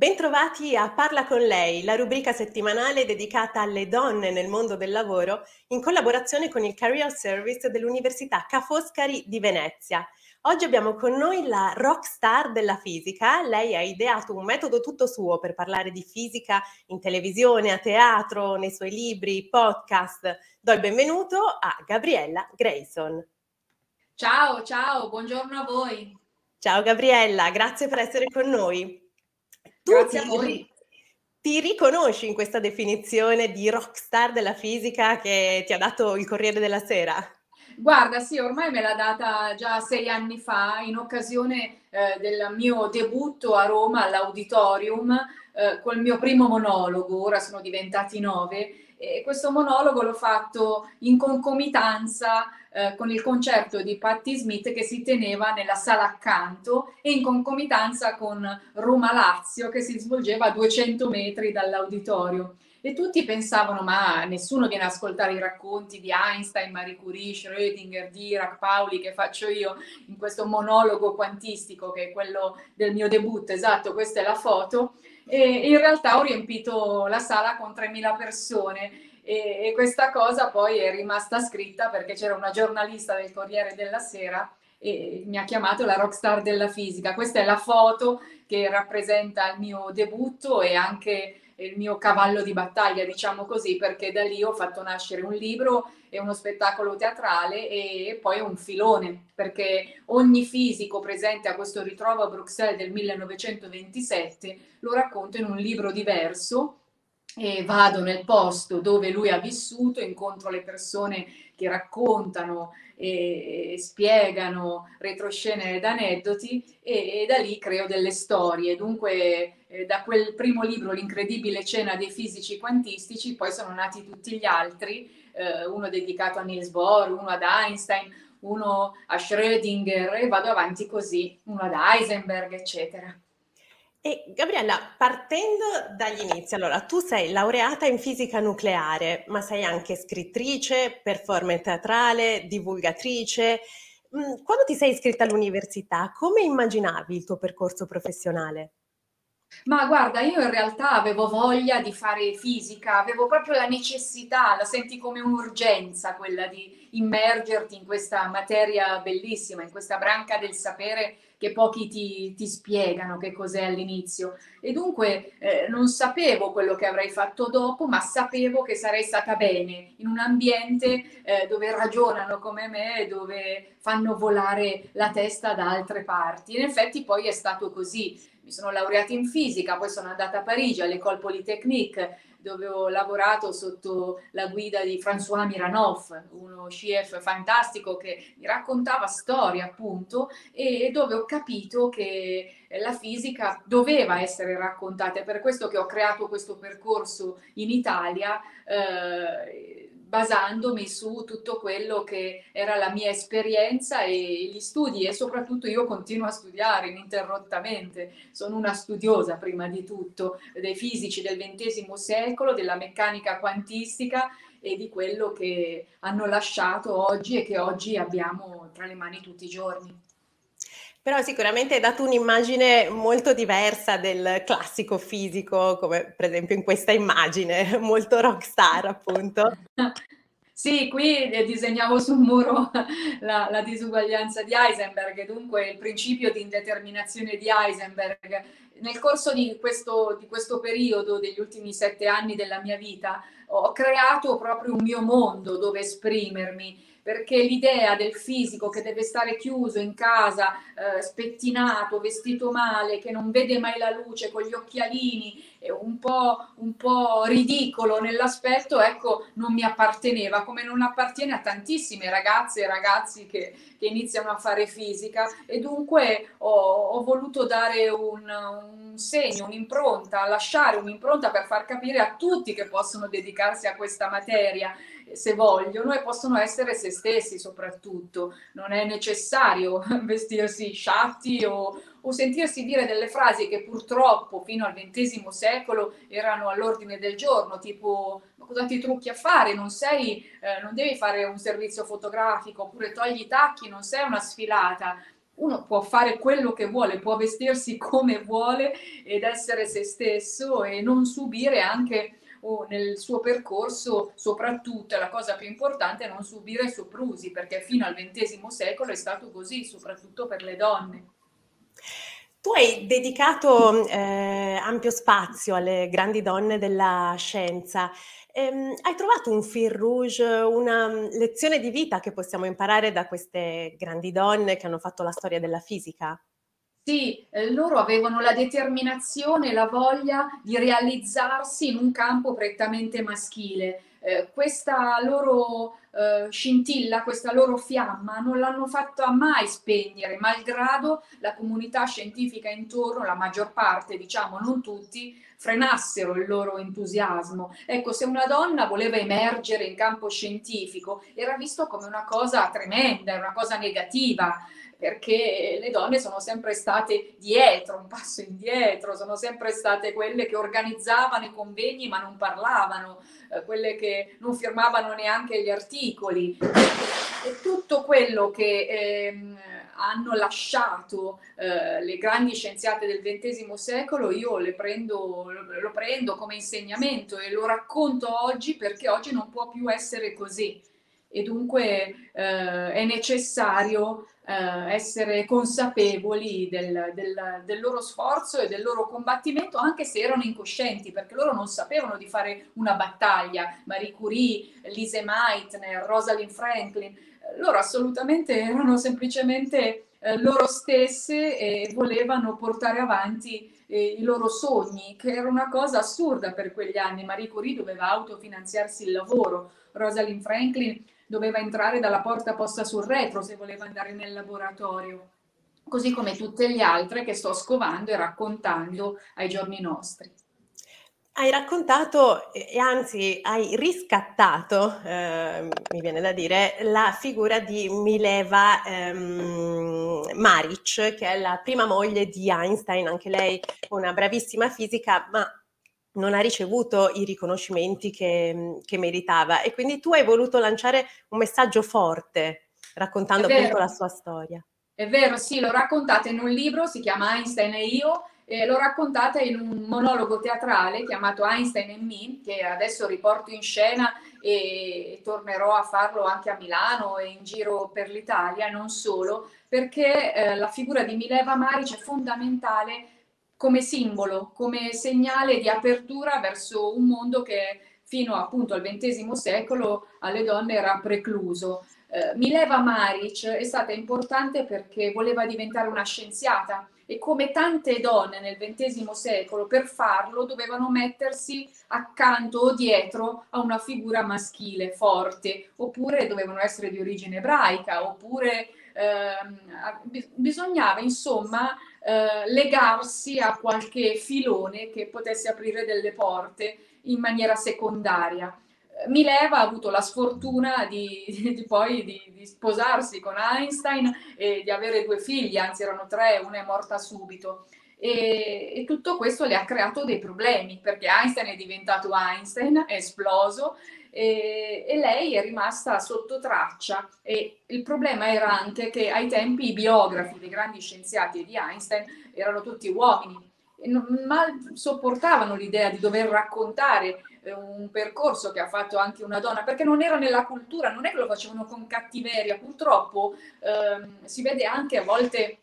Bentrovati a Parla con lei, la rubrica settimanale dedicata alle donne nel mondo del lavoro in collaborazione con il Career Service dell'Università Ca' Foscari di Venezia. Oggi abbiamo con noi la rock star della fisica. Lei ha ideato un metodo tutto suo per parlare di fisica in televisione, a teatro, nei suoi libri, podcast. Do il benvenuto a Gabriella Grayson. Ciao, ciao, buongiorno a voi. Ciao Gabriella, grazie per essere con noi. Tu Grazie ti. Ti riconosci in questa definizione di rockstar della fisica che ti ha dato il Corriere della Sera? Guarda, sì, ormai me l'ha data già sei anni fa in occasione eh, del mio debutto a Roma all'auditorium eh, col mio primo monologo, ora sono diventati nove, e questo monologo l'ho fatto in concomitanza eh, con il concerto di Patti Smith che si teneva nella sala accanto e in concomitanza con Roma Lazio che si svolgeva a 200 metri dall'auditorio. E tutti pensavano, ma nessuno viene ad ascoltare i racconti di Einstein, Marie Curie, Schrödinger, Dirac, Pauli che faccio io in questo monologo quantistico che è quello del mio debutto, esatto, questa è la foto e in realtà ho riempito la sala con 3.000 persone e, e questa cosa poi è rimasta scritta perché c'era una giornalista del Corriere della Sera e mi ha chiamato la rockstar della fisica. Questa è la foto che rappresenta il mio debutto e anche il mio cavallo di battaglia, diciamo così, perché da lì ho fatto nascere un libro e uno spettacolo teatrale e poi un filone, perché ogni fisico presente a questo ritrovo a Bruxelles del 1927 lo racconto in un libro diverso e vado nel posto dove lui ha vissuto, incontro le persone che raccontano e spiegano retroscene ed aneddoti e, e da lì creo delle storie. Dunque eh, da quel primo libro, L'incredibile cena dei fisici quantistici, poi sono nati tutti gli altri, eh, uno dedicato a Niels Bohr, uno ad Einstein, uno a Schrödinger e vado avanti così, uno ad Heisenberg, eccetera. E Gabriella, partendo dagli inizi, allora tu sei laureata in fisica nucleare, ma sei anche scrittrice, performer teatrale, divulgatrice. Mm, quando ti sei iscritta all'università, come immaginavi il tuo percorso professionale? Ma guarda, io in realtà avevo voglia di fare fisica, avevo proprio la necessità, la senti come un'urgenza quella di immergerti in questa materia bellissima, in questa branca del sapere che pochi ti, ti spiegano che cos'è all'inizio. E dunque eh, non sapevo quello che avrei fatto dopo, ma sapevo che sarei stata bene in un ambiente eh, dove ragionano come me dove fanno volare la testa da altre parti. In effetti poi è stato così. Mi sono laureata in fisica, poi sono andata a Parigi all'École Polytechnique dove ho lavorato sotto la guida di François Miranov, uno chef fantastico che mi raccontava storie appunto e dove ho capito che la fisica doveva essere raccontata. È per questo che ho creato questo percorso in Italia. Eh, basandomi su tutto quello che era la mia esperienza e gli studi e soprattutto io continuo a studiare ininterrottamente. Sono una studiosa prima di tutto dei fisici del XX secolo, della meccanica quantistica e di quello che hanno lasciato oggi e che oggi abbiamo tra le mani tutti i giorni. Però sicuramente hai dato un'immagine molto diversa del classico fisico, come per esempio in questa immagine, molto rockstar appunto. Sì, qui disegnavo sul muro la, la, disuguaglianza di Heisenberg, dunque il principio di indeterminazione di Heisenberg. Nel corso di questo, di questo periodo, degli ultimi sette anni della mia vita, ho creato proprio un mio mondo dove esprimermi perché l'idea del fisico che deve stare chiuso in casa, eh, spettinato, vestito male, che non vede mai la luce, con gli occhialini, un po', un po' ridicolo nell'aspetto, ecco, non mi apparteneva, come non appartiene a tantissime ragazze e ragazzi che, che iniziano a fare fisica. E dunque ho, ho voluto dare un, un segno, un'impronta, lasciare un'impronta per far capire a tutti che possono dedicarsi a questa materia se vogliono e possono essere se stessi soprattutto. Non è necessario vestirsi sciatti o, o sentirsi dire delle frasi che purtroppo fino al XX secolo erano all'ordine del giorno, tipo ma cosa ti trucchi a fare? Non, sei, eh, non devi fare un servizio fotografico oppure togli i tacchi, non sei una sfilata. Uno può fare quello che vuole, può vestirsi come vuole ed essere se stesso e non subire anche o nel suo percorso, soprattutto, la cosa più importante è non subire soprusi, perché fino al XX secolo è stato così, soprattutto per le donne. Tu hai dedicato eh, ampio spazio alle grandi donne della scienza. Ehm, hai trovato un fil rouge, una mm, lezione di vita che possiamo imparare da queste grandi donne che hanno fatto la storia della fisica? Sì, eh, loro avevano la determinazione, la voglia di realizzarsi in un campo prettamente maschile. Eh, questa loro eh, scintilla, questa loro fiamma non l'hanno fatta mai spegnere, malgrado la comunità scientifica intorno, la maggior parte, diciamo non tutti, frenassero il loro entusiasmo. Ecco, se una donna voleva emergere in campo scientifico, era visto come una cosa tremenda, una cosa negativa perché le donne sono sempre state dietro, un passo indietro, sono sempre state quelle che organizzavano i convegni ma non parlavano, eh, quelle che non firmavano neanche gli articoli. E tutto quello che ehm, hanno lasciato eh, le grandi scienziate del XX secolo, io prendo, lo prendo come insegnamento e lo racconto oggi perché oggi non può più essere così. E dunque eh, è necessario eh, essere consapevoli del, del, del, loro sforzo e del loro combattimento, anche se erano incoscienti, perché loro non sapevano di fare una battaglia. Marie Curie, Lise Meitner, Rosalind Franklin, loro assolutamente erano semplicemente eh, loro stesse e volevano portare avanti eh, i loro sogni, che era una cosa assurda per quegli anni. Marie Curie doveva autofinanziarsi il lavoro, Rosalind Franklin doveva entrare dalla porta posta sul retro se voleva andare nel laboratorio, così come tutte le altre che sto scovando e raccontando ai giorni nostri. Hai raccontato e anzi hai riscattato, eh, mi viene da dire, la figura di Mileva ehm, Maric, che è la prima moglie di Einstein, anche lei una bravissima fisica, ma non ha ricevuto i riconoscimenti che, che, meritava e quindi tu hai voluto lanciare un messaggio forte raccontando appunto la sua storia. È vero, sì, l'ho raccontata in un libro, si chiama Einstein e io, e l'ho raccontata in un monologo teatrale chiamato Einstein e Me, che adesso riporto in scena e tornerò a farlo anche a Milano e in giro per l'Italia, non solo, perché eh, la figura di Mileva Maric è fondamentale come simbolo, come segnale di apertura verso un mondo che fino appunto al XX secolo alle donne era precluso. Eh, Mileva Maric è stata importante perché voleva diventare una scienziata e come tante donne nel XX secolo per farlo dovevano mettersi accanto o dietro a una figura maschile forte oppure dovevano essere di origine ebraica oppure eh, bisognava insomma eh, legarsi a qualche filone che potesse aprire delle porte in maniera secondaria. Mileva ha avuto la sfortuna di, di poi di, di, sposarsi con Einstein e di avere due figli, anzi erano tre, una è morta subito. E, e, tutto questo le ha creato dei problemi perché Einstein è diventato Einstein, è esploso e, e, lei è rimasta sotto traccia. E il problema era anche che ai tempi i biografi dei grandi scienziati e di Einstein erano tutti uomini. Mal sopportavano l'idea di dover raccontare eh, un percorso che ha fatto anche una donna perché non era nella cultura, non è che lo facevano con cattiveria, purtroppo ehm, si vede anche a volte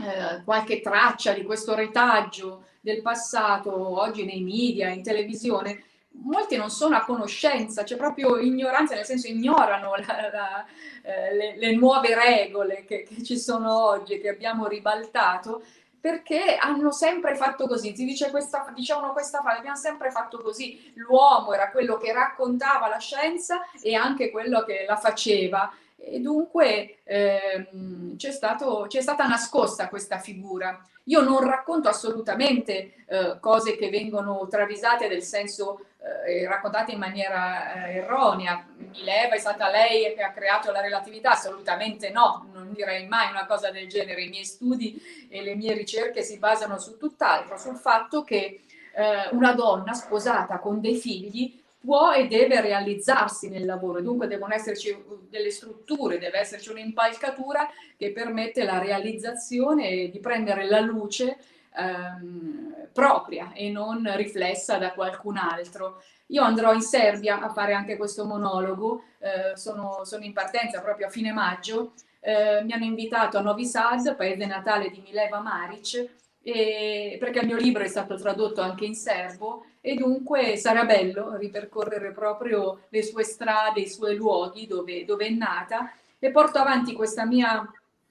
eh, qualche traccia di questo retaggio del passato oggi nei media, in televisione, molti non sono a conoscenza, c'è proprio ignoranza, nel senso ignorano la, la, eh, le, le, nuove regole che, che, ci sono oggi, che abbiamo ribaltato, perché hanno sempre fatto così. Si dice questa, dicevano questa frase, abbiamo sempre fatto così. L'uomo era quello che raccontava la scienza e anche quello che la faceva. E dunque ehm, c'è, stato, c'è, stata nascosta questa figura. Io non racconto assolutamente eh, cose che vengono travisate nel senso eh, raccontate in maniera eh, erronea. Mileva è stata lei che ha creato la relatività? Assolutamente no, non direi mai una cosa del genere. I miei studi e le mie ricerche si basano su tutt'altro, sul fatto che eh, una donna sposata con dei figli può e deve realizzarsi nel lavoro, dunque devono esserci delle strutture, deve esserci un'impalcatura che permette la realizzazione di prendere la luce ehm, propria e non riflessa da qualcun altro. Io andrò in Serbia a fare anche questo monologo, eh, sono, sono, in partenza proprio a fine maggio, eh, mi hanno invitato a Novi Sad, paese natale di Mileva Maric, e, perché il mio libro è stato tradotto anche in serbo e dunque sarà bello ripercorrere proprio le sue strade, i suoi luoghi dove, dove è nata. E porto avanti questa mia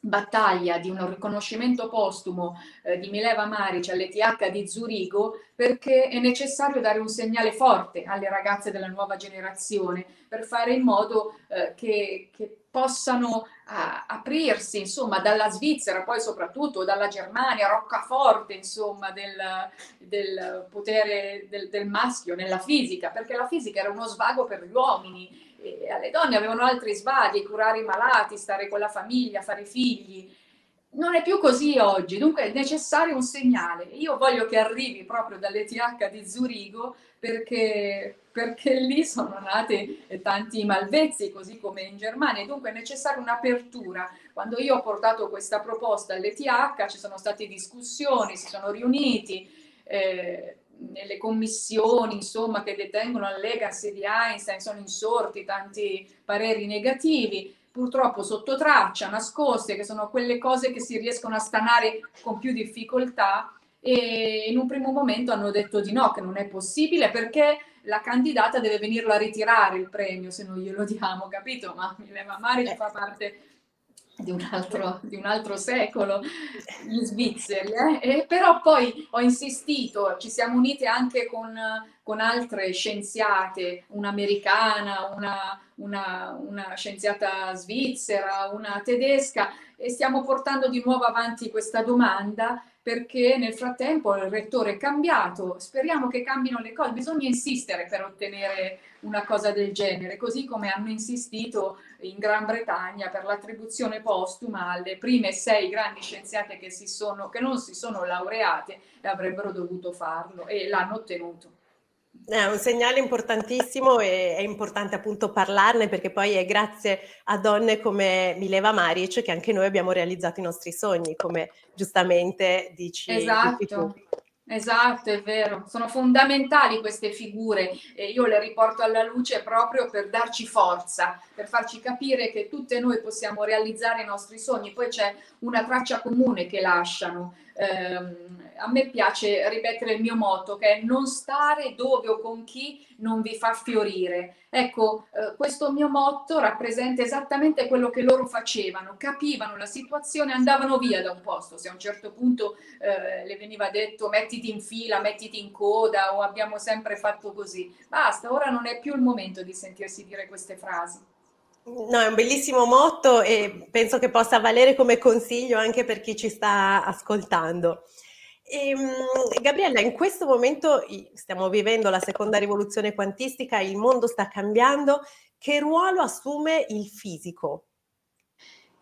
battaglia di un riconoscimento postumo eh, di Mileva Maric all'ETH di Zurigo perché è necessario dare un segnale forte alle ragazze della nuova generazione per fare in modo eh, che, che, possano a, aprirsi insomma dalla Svizzera poi soprattutto dalla Germania roccaforte insomma del, del potere del, del maschio nella fisica perché la fisica era uno svago per gli uomini alle donne avevano altri svaghi, curare i malati, stare con la famiglia, fare figli. Non è più così oggi, dunque è necessario un segnale. Io voglio che arrivi proprio dall'ETH di Zurigo perché, perché lì sono nati tanti malvezzi, così come in Germania, dunque è necessaria un'apertura. Quando io ho portato questa proposta all'ETH ci sono state discussioni, si sono riuniti. Eh, nelle commissioni insomma, che detengono la legacy di Einstein sono insorti tanti pareri negativi, purtroppo sotto traccia, nascoste, che sono quelle cose che si riescono a stanare con più difficoltà e in un primo momento hanno detto di no, che non è possibile perché la candidata deve venirlo a ritirare il premio se non glielo diamo, capito? Ma Mileva Mari eh. fa parte di un altro, di un altro secolo, gli svizzeri, eh? però poi ho insistito, ci siamo unite anche con, con altre scienziate, un'americana, una, una, una scienziata svizzera, una tedesca, e stiamo portando di nuovo avanti questa domanda perché nel frattempo il rettore è cambiato, speriamo che cambino le cose, bisogna insistere per ottenere una cosa del genere, così come hanno insistito in Gran Bretagna per l'attribuzione postuma alle prime sei grandi scienziate che, sono, che non si sono laureate e avrebbero dovuto farlo e l'hanno ottenuto. È un segnale importantissimo e è importante appunto parlarne perché poi è grazie a donne come Mileva Maric che anche noi abbiamo realizzato i nostri sogni, come giustamente dici. Esatto. Dici Esatto, è vero, sono fondamentali queste figure e io le riporto alla luce proprio per darci forza, per farci capire che tutte noi possiamo realizzare i nostri sogni, poi c'è una traccia comune che lasciano. Eh, a me piace ripetere il mio motto che è non stare dove o con chi non vi fa fiorire. Ecco, eh, questo mio motto rappresenta esattamente quello che loro facevano, capivano la situazione, andavano via da un posto, se a un certo punto eh, le veniva detto mettiti in fila, mettiti in coda o abbiamo sempre fatto così. Basta, ora non è più il momento di sentirsi dire queste frasi. No, è un bellissimo motto e penso che possa valere come consiglio anche per chi ci sta ascoltando. E, ehm, Gabriella, in questo momento stiamo vivendo la seconda rivoluzione quantistica, il mondo sta cambiando. Che ruolo assume il fisico?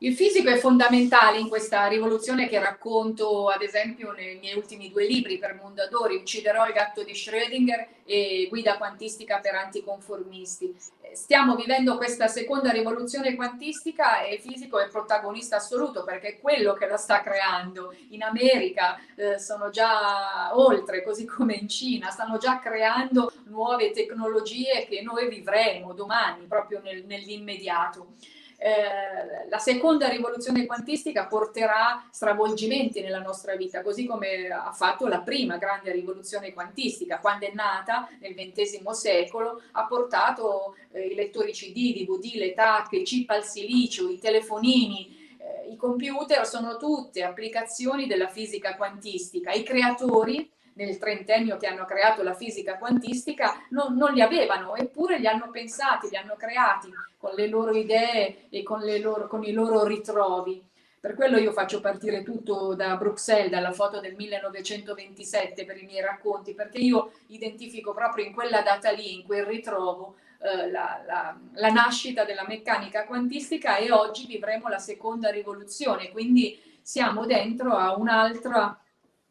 Il fisico è fondamentale in questa rivoluzione che racconto, ad esempio, nei miei ultimi due libri per Mondadori, Ucciderò il gatto di Schrödinger e Guida quantistica per anticonformisti. Stiamo vivendo questa seconda rivoluzione quantistica e il fisico è protagonista assoluto perché è quello che la sta creando. In America eh, sono già oltre, così come in Cina, stanno già creando nuove tecnologie che noi vivremo domani, proprio nel, nell'immediato. Eh, la seconda rivoluzione quantistica porterà stravolgimenti nella nostra vita, così come ha fatto la prima grande rivoluzione quantistica, quando è nata nel XX secolo, ha portato eh, i lettori CD, DVD, le tacche, i chip al silicio, i telefonini, eh, i computer sono tutte applicazioni della fisica quantistica. I creatori nel trentennio che hanno creato la fisica quantistica non, non li avevano, eppure li hanno pensati, li hanno creati con le loro idee e con, loro, con i loro ritrovi. Per quello io faccio partire tutto da Bruxelles, dalla foto del 1927 per i miei racconti, perché io identifico proprio in quella data lì, in quel ritrovo, eh, la, la, la, nascita della meccanica quantistica e oggi vivremo la seconda rivoluzione, quindi siamo dentro a un'altra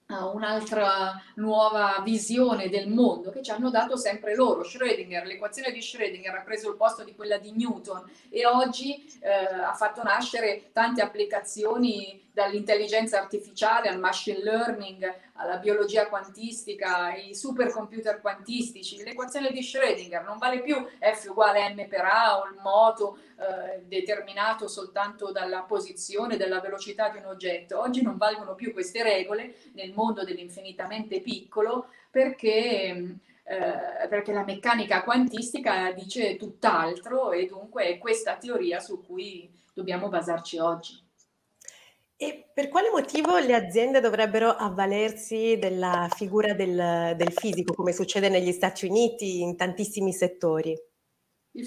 un'altra nuova visione del mondo che ci hanno dato sempre loro. Schrödinger, l'equazione di Schrödinger ha preso il posto di quella di Newton e oggi eh, ha fatto nascere tante applicazioni dall'intelligenza artificiale al machine learning, alla biologia quantistica, ai supercomputer quantistici. L'equazione di Schrödinger non vale più F uguale m per A o il moto eh, determinato soltanto dalla posizione, dalla velocità di un oggetto. Oggi non valgono più queste regole nel mondo dell'infinitamente piccolo perché... Eh, perché la meccanica quantistica dice tutt'altro e dunque è questa teoria su cui dobbiamo basarci oggi. E per quale motivo le aziende dovrebbero avvalersi della figura del, del fisico, come succede negli Stati Uniti in tantissimi settori?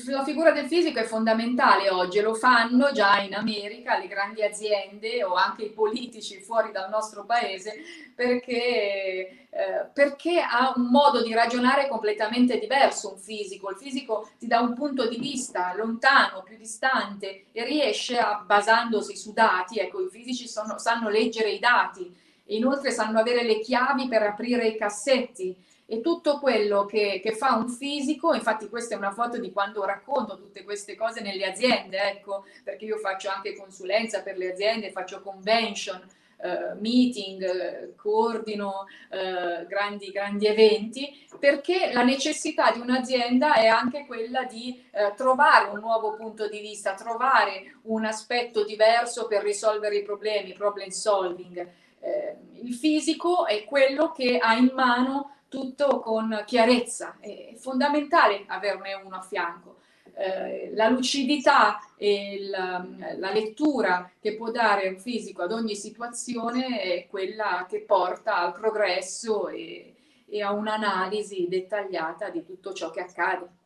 La figura del fisico è fondamentale oggi, lo fanno già in America le grandi aziende o anche i politici fuori dal nostro paese perché, eh, perché ha un modo di ragionare completamente diverso un fisico. Il fisico ti dà un punto di vista lontano, più distante e riesce a, basandosi su dati, ecco i fisici sono, sanno leggere i dati inoltre sanno avere le chiavi per aprire i cassetti e tutto quello che, che, fa un fisico, infatti questa è una foto di quando racconto tutte queste cose nelle aziende, ecco, perché io faccio anche consulenza per le aziende, faccio convention, Uh, meeting, coordino uh, grandi, grandi, eventi, perché la necessità di un'azienda è anche quella di trovare un nuovo punto di vista, trovare un aspetto diverso per risolvere i problemi, problem solving. Il fisico è quello che ha in mano tutto con chiarezza. È fondamentale averne uno a fianco. Eh, la lucidità e la, la, lettura che può dare un fisico ad ogni situazione è quella che porta al progresso e, e a un'analisi dettagliata di tutto ciò che accade.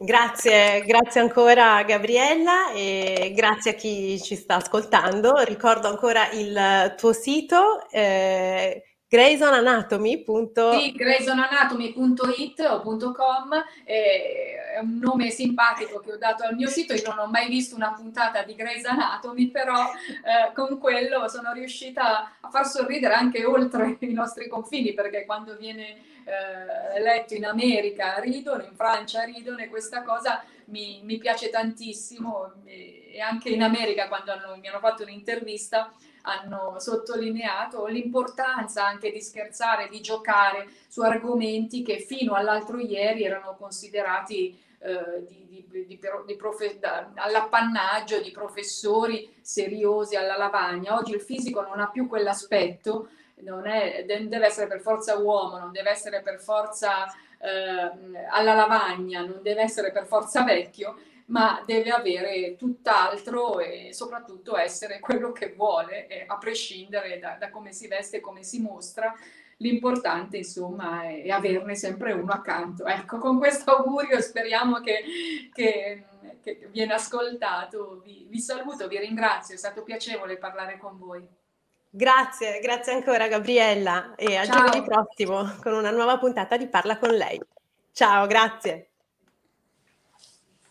Grazie, grazie ancora Gabriella e grazie a chi ci sta ascoltando. Ricordo ancora il tuo sito. Eh, graysonanatomy.it sì, graysonanatomy.it o .com. È un nome simpatico che ho dato al mio sito, io non ho mai visto una puntata di Grey's Anatomy, però eh, con quello sono riuscita a far sorridere anche oltre i nostri confini, perché quando viene eh, letto in America ridono, in Francia ridono e questa cosa mi, mi piace tantissimo. E, e anche in America quando hanno, mi hanno fatto un'intervista hanno sottolineato l'importanza anche di scherzare, di giocare su argomenti che fino all'altro ieri erano considerati eh, di, di, di, di profe- all'appannaggio di professori seriosi alla lavagna. Oggi il fisico non ha più quell'aspetto, non è, deve essere per forza uomo, non deve essere per forza eh, alla lavagna, non deve essere per forza vecchio ma deve avere tutt'altro e soprattutto essere quello che vuole, eh, a prescindere da, da, come si veste e come si mostra. L'importante, insomma, è, è, averne sempre uno accanto. Ecco, con questo augurio speriamo che, che, che viene ascoltato. Vi, vi saluto, vi ringrazio, è stato piacevole parlare con voi. Grazie, grazie ancora Gabriella e a Ciao. giovedì prossimo con una nuova puntata di Parla con lei. Ciao, grazie.